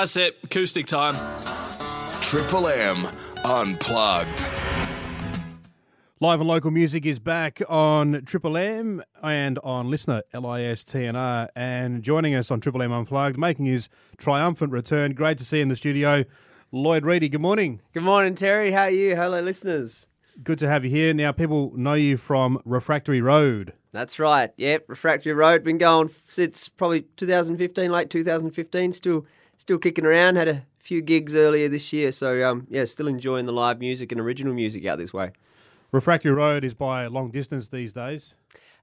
That's it. Acoustic time. Triple M Unplugged. Live and local music is back on Triple M and on listener LISTNR. And joining us on Triple M Unplugged, making his triumphant return. Great to see you in the studio, Lloyd Reedy. Good morning. Good morning, Terry. How are you? Hello, listeners. Good to have you here. Now, people know you from Refractory Road. That's right. Yep, Refractory Road been going since probably 2015, late 2015. Still, still kicking around. Had a few gigs earlier this year, so um, yeah, still enjoying the live music and original music out this way. Refractory Road is by long distance these days.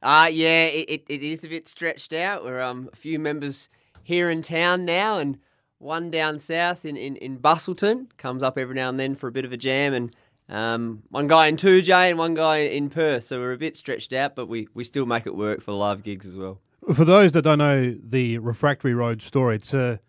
Uh, yeah, it, it, it is a bit stretched out. We're um, a few members here in town now, and one down south in, in, in Busselton comes up every now and then for a bit of a jam, and um, one guy in Toodyay and one guy in Perth. So we're a bit stretched out, but we, we still make it work for live gigs as well. For those that don't know the Refractory Road story, it's a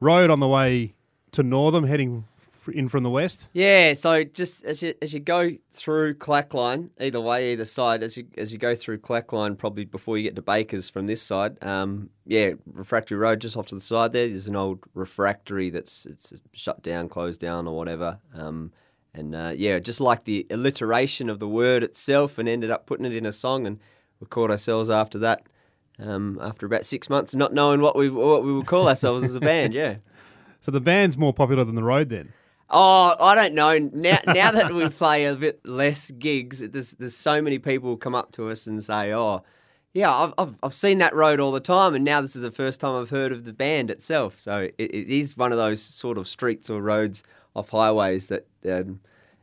road on the way to Northam heading in from the west. Yeah, so just as you as you go through Clackline, either way, either side, as you as you go through Clackline, probably before you get to Bakers from this side, um, yeah, Refractory Road just off to the side there. There's an old refractory that's it's shut down, closed down, or whatever. Um, and uh, yeah, just like the alliteration of the word itself, and ended up putting it in a song, and we caught ourselves after that. Um, after about six months, not knowing what we what we would call ourselves as a band, yeah. So the band's more popular than the road then. Oh, I don't know. Now, now that we play a bit less gigs, there's there's so many people come up to us and say, "Oh, yeah, I've I've, I've seen that road all the time, and now this is the first time I've heard of the band itself." So it, it is one of those sort of streets or roads off highways that um,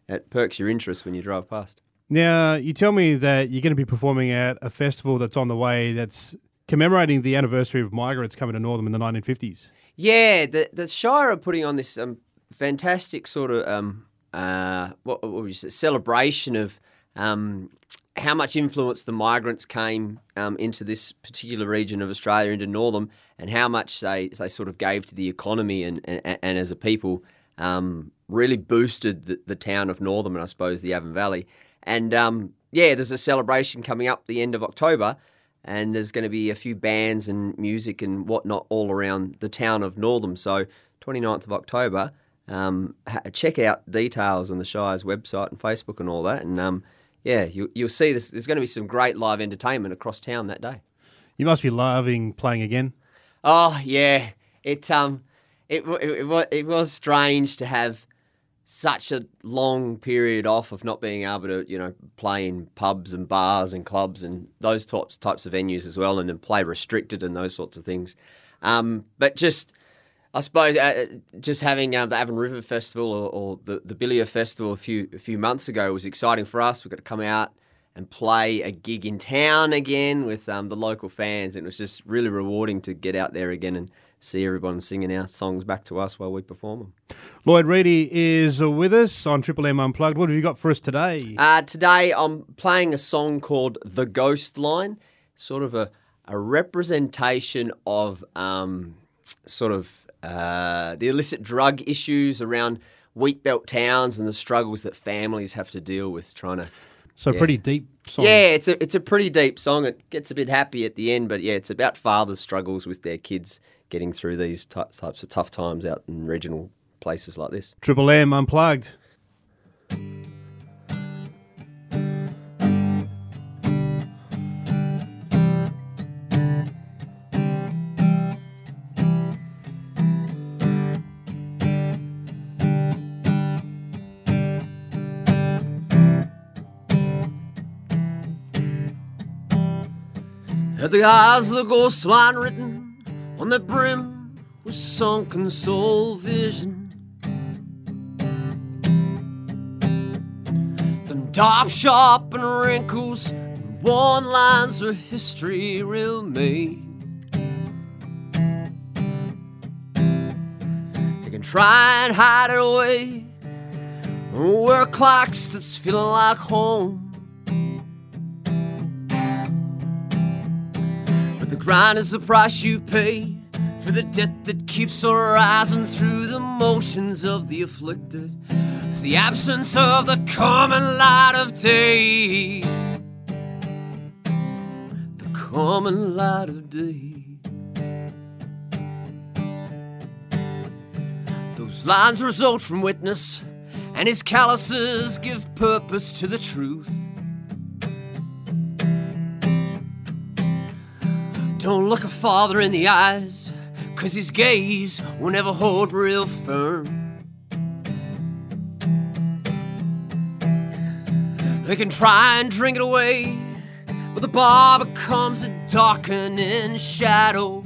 it perks your interest when you drive past. Now, you tell me that you're going to be performing at a festival that's on the way that's commemorating the anniversary of migrants coming to Northam in the 1950s. Yeah, the the Shire are putting on this um, fantastic sort of um, uh, what, what you say, celebration of um, how much influence the migrants came um, into this particular region of Australia, into Northam, and how much they, they sort of gave to the economy and, and, and as a people um, really boosted the, the, town of Northam and I suppose the Avon Valley. And um, yeah, there's a celebration coming up the end of October, and there's going to be a few bands and music and whatnot all around the town of Northam. So 29th of October, um, check out details on the Shire's website and Facebook and all that. And um, yeah, you, will see this, there's going to be some great live entertainment across town that day. You must be loving playing again. Oh yeah, it um, it it, it, it was strange to have such a long period off of not being able to, you know, play in pubs and bars and clubs and those types types of venues as well, and then play restricted and those sorts of things. Um, but just I suppose uh, just having uh, the Avon River Festival or, or the the Billia Festival a few a few months ago was exciting for us. We got to come out and play a gig in town again with um, the local fans. It was just really rewarding to get out there again and see everyone singing our songs back to us while we perform them. Lloyd Reedy is with us on Triple M Unplugged. What have you got for us today? Uh, today I'm playing a song called The Ghost Line, sort of a, a representation of um, sort of uh, the illicit drug issues around wheat belt towns and the struggles that families have to deal with trying to. So yeah. pretty deep song. Yeah, it's a it's a pretty deep song. It gets a bit happy at the end, but yeah, it's about fathers' struggles with their kids getting through these types of tough times out in regional places like this. Triple M unplugged. At the eyes of the ghost line written on the brim with sunken soul vision. Them top sharp and wrinkles and worn lines of history real made. They can try and hide it away, wear clocks that's feeling like home. Grind is the price you pay for the debt that keeps on rising through the motions of the afflicted. The absence of the common light of day. The common light of day. Those lines result from witness, and his calluses give purpose to the truth. Don't look a father in the eyes, cause his gaze will never hold real firm. They can try and drink it away, but the bar becomes a darkening shadow.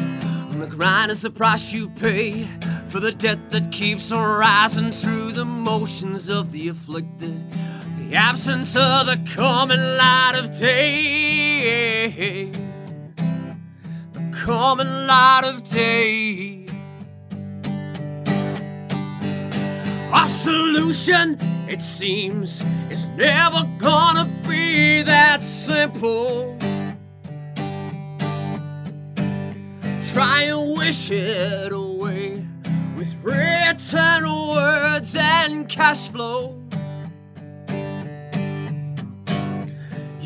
And the grind is the price you pay for the debt that keeps on rising through the motions of the afflicted. The absence of the common light of day. The common light of day. Our solution, it seems, is never gonna be that simple. Try and wish it away with written words and cash flow.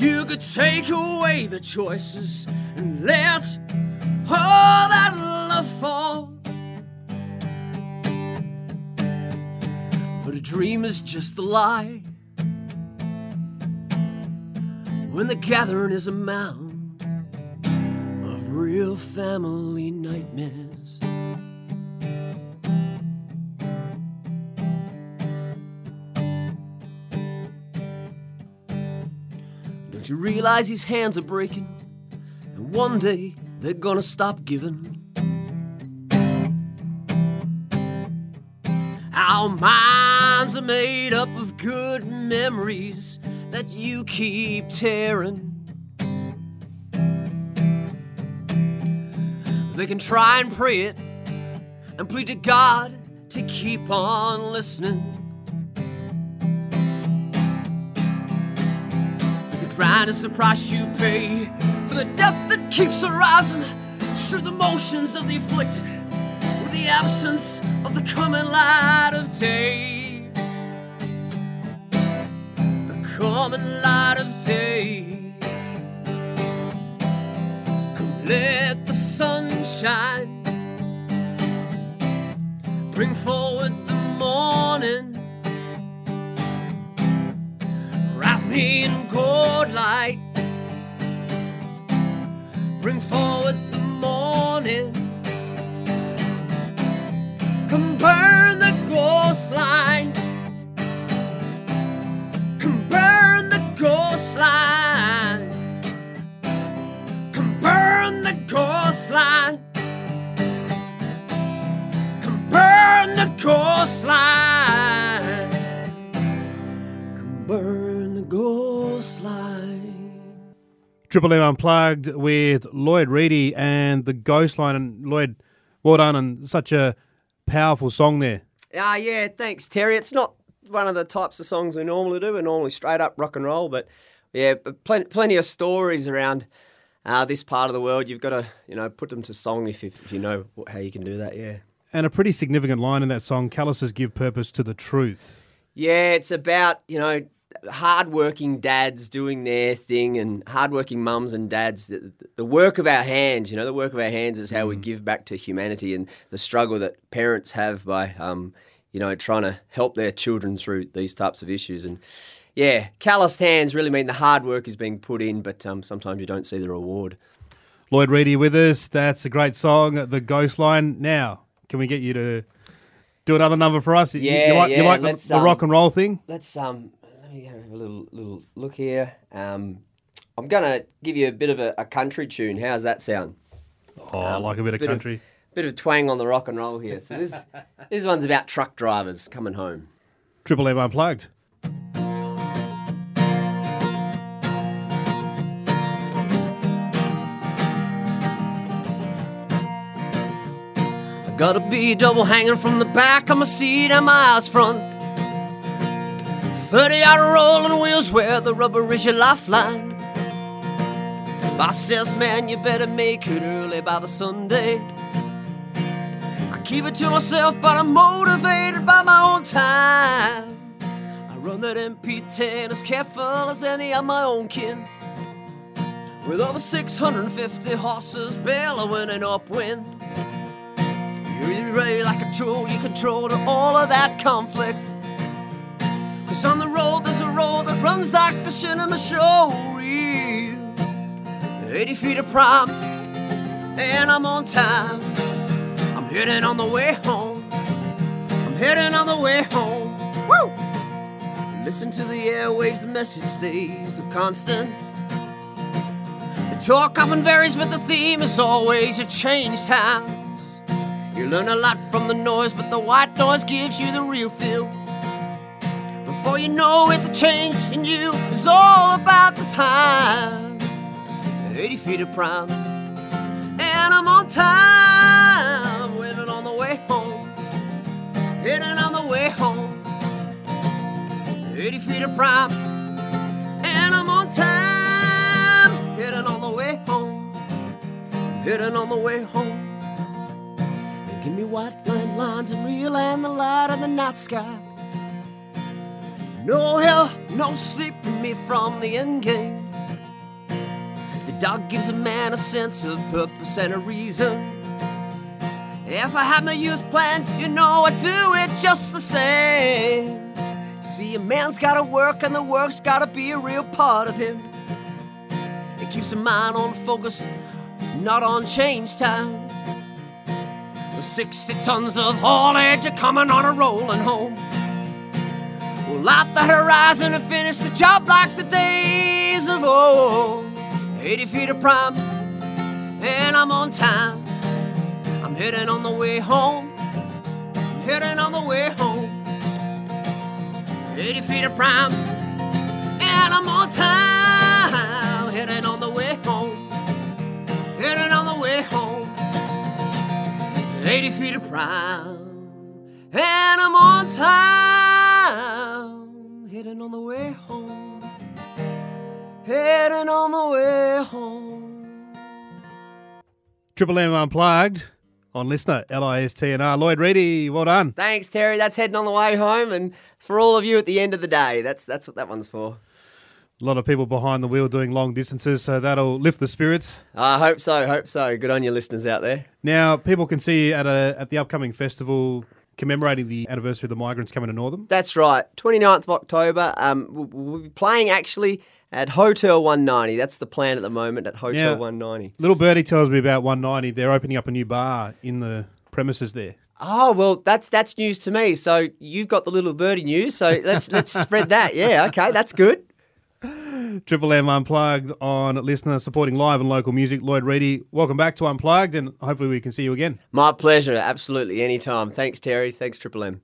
You could take away the choices and let all that love fall. But a dream is just a lie. When the gathering is a mound of real family nightmares. Don't you realize these hands are breaking? And one day they're gonna stop giving. Our minds are made up of good memories that you keep tearing. They can try and pray it and plead to God to keep on listening. The is the price you pay for the debt that keeps arising through the motions of the afflicted with the absence of the coming light of day. The coming light of day. Come let the sun shine. Bring forward light. Bring forward burn the ghost line. Triple M Unplugged with Lloyd Reedy and the Ghost Line. And Lloyd, well done and such a powerful song there. Ah, yeah, thanks, Terry. It's not one of the types of songs we normally do. We're normally straight up rock and roll, but yeah, but plenty, plenty of stories around uh, this part of the world. You've got to, you know, put them to song if, if, if you know how you can do that. Yeah. And a pretty significant line in that song calluses give purpose to the truth. Yeah, it's about, you know, hardworking dads doing their thing and hardworking mums and dads. The, the work of our hands, you know, the work of our hands is how we give back to humanity and the struggle that parents have by, um, you know, trying to help their children through these types of issues. And yeah, calloused hands really mean the hard work is being put in, but um, sometimes you don't see the reward. Lloyd Reedy with us. That's a great song, The Ghost Line. Now, can we get you to do another number for us? You- you, Yeah, like, you like the, the um, rock and roll thing? Let's um, have a little little look here. Um, I'm gonna give you a bit of a, a country tune. How's that sound? Oh, I like a bit of bit of- country. Bit of twang on the rock and roll here. So this this one's about truck drivers coming home. Triple M Unplugged. I gotta be double hanging from the back of my seat and my ass front. 30 out rolling wheels where the rubber is your lifeline. Boss says, man, you better make it early by the Sunday. I keep it to myself, but I'm motivated by my own time. I run that MP10 as careful as any of my own kin. With over 650 horses bellowing an upwind. Really ready like a tool, you control to all of that conflict. Cause on the road there's a road that runs like the cinema show reel. 80 feet of prime, and I'm on time. I'm heading on the way home. I'm heading on the way home. Woo! Listen to the airwaves, the message stays a constant. The talk often varies, but the theme is always of changed times. You learn a lot from the noise, but the white noise gives you the real feel. You know it, the change in you is all about the time. 80 feet of prime, and I'm on time. Waiting on the way home, heading on the way home. 80 feet of prime, and I'm on time. Heading on the way home, heading on the way home. And give me white line lines and real and the light of the night sky. No hell, no sleeping me from the end game. The dog gives a man a sense of purpose and a reason. If I had my youth plans, you know I'd do it just the same. See, a man's gotta work, and the work's gotta be a real part of him. It keeps a mind on focus, not on change times. The 60 tons of haulage are coming on a rolling home. Light the horizon and finish the job like the days of old. 80 feet of prime, and I'm on time. I'm heading on the way home. I'm heading on the way home. 80 feet of prime, and I'm on time. Heading on the way home. Heading on the way home. 80 feet of prime, and I'm on time. Heading on the way home. Heading on the way home. Triple M Unplugged on listener, L-I-S-T-N-R. Lloyd Reedy, well done. Thanks, Terry. That's heading on the way home, and for all of you at the end of the day, that's that's what that one's for. A lot of people behind the wheel doing long distances, so that'll lift the spirits. I hope so. Hope so. Good on your listeners out there. Now, people can see you at a at the upcoming festival commemorating the anniversary of the migrants coming to Northam. That's right. 29th of October. Um, we'll, be playing actually at Hotel 190. That's the plan at the moment at Hotel Yeah. 190. Little Birdie tells me about 190. They're opening up a new bar in the premises there. Oh well, that's that's news to me. So you've got the little birdie news. So let's let's spread that. Yeah, okay, that's good. Triple M Unplugged on LISTNR supporting live and local music. Lloyd Reedy, welcome back to Unplugged, and hopefully we can see you again. My pleasure. Absolutely, anytime. Thanks, Terry. Thanks, Triple M.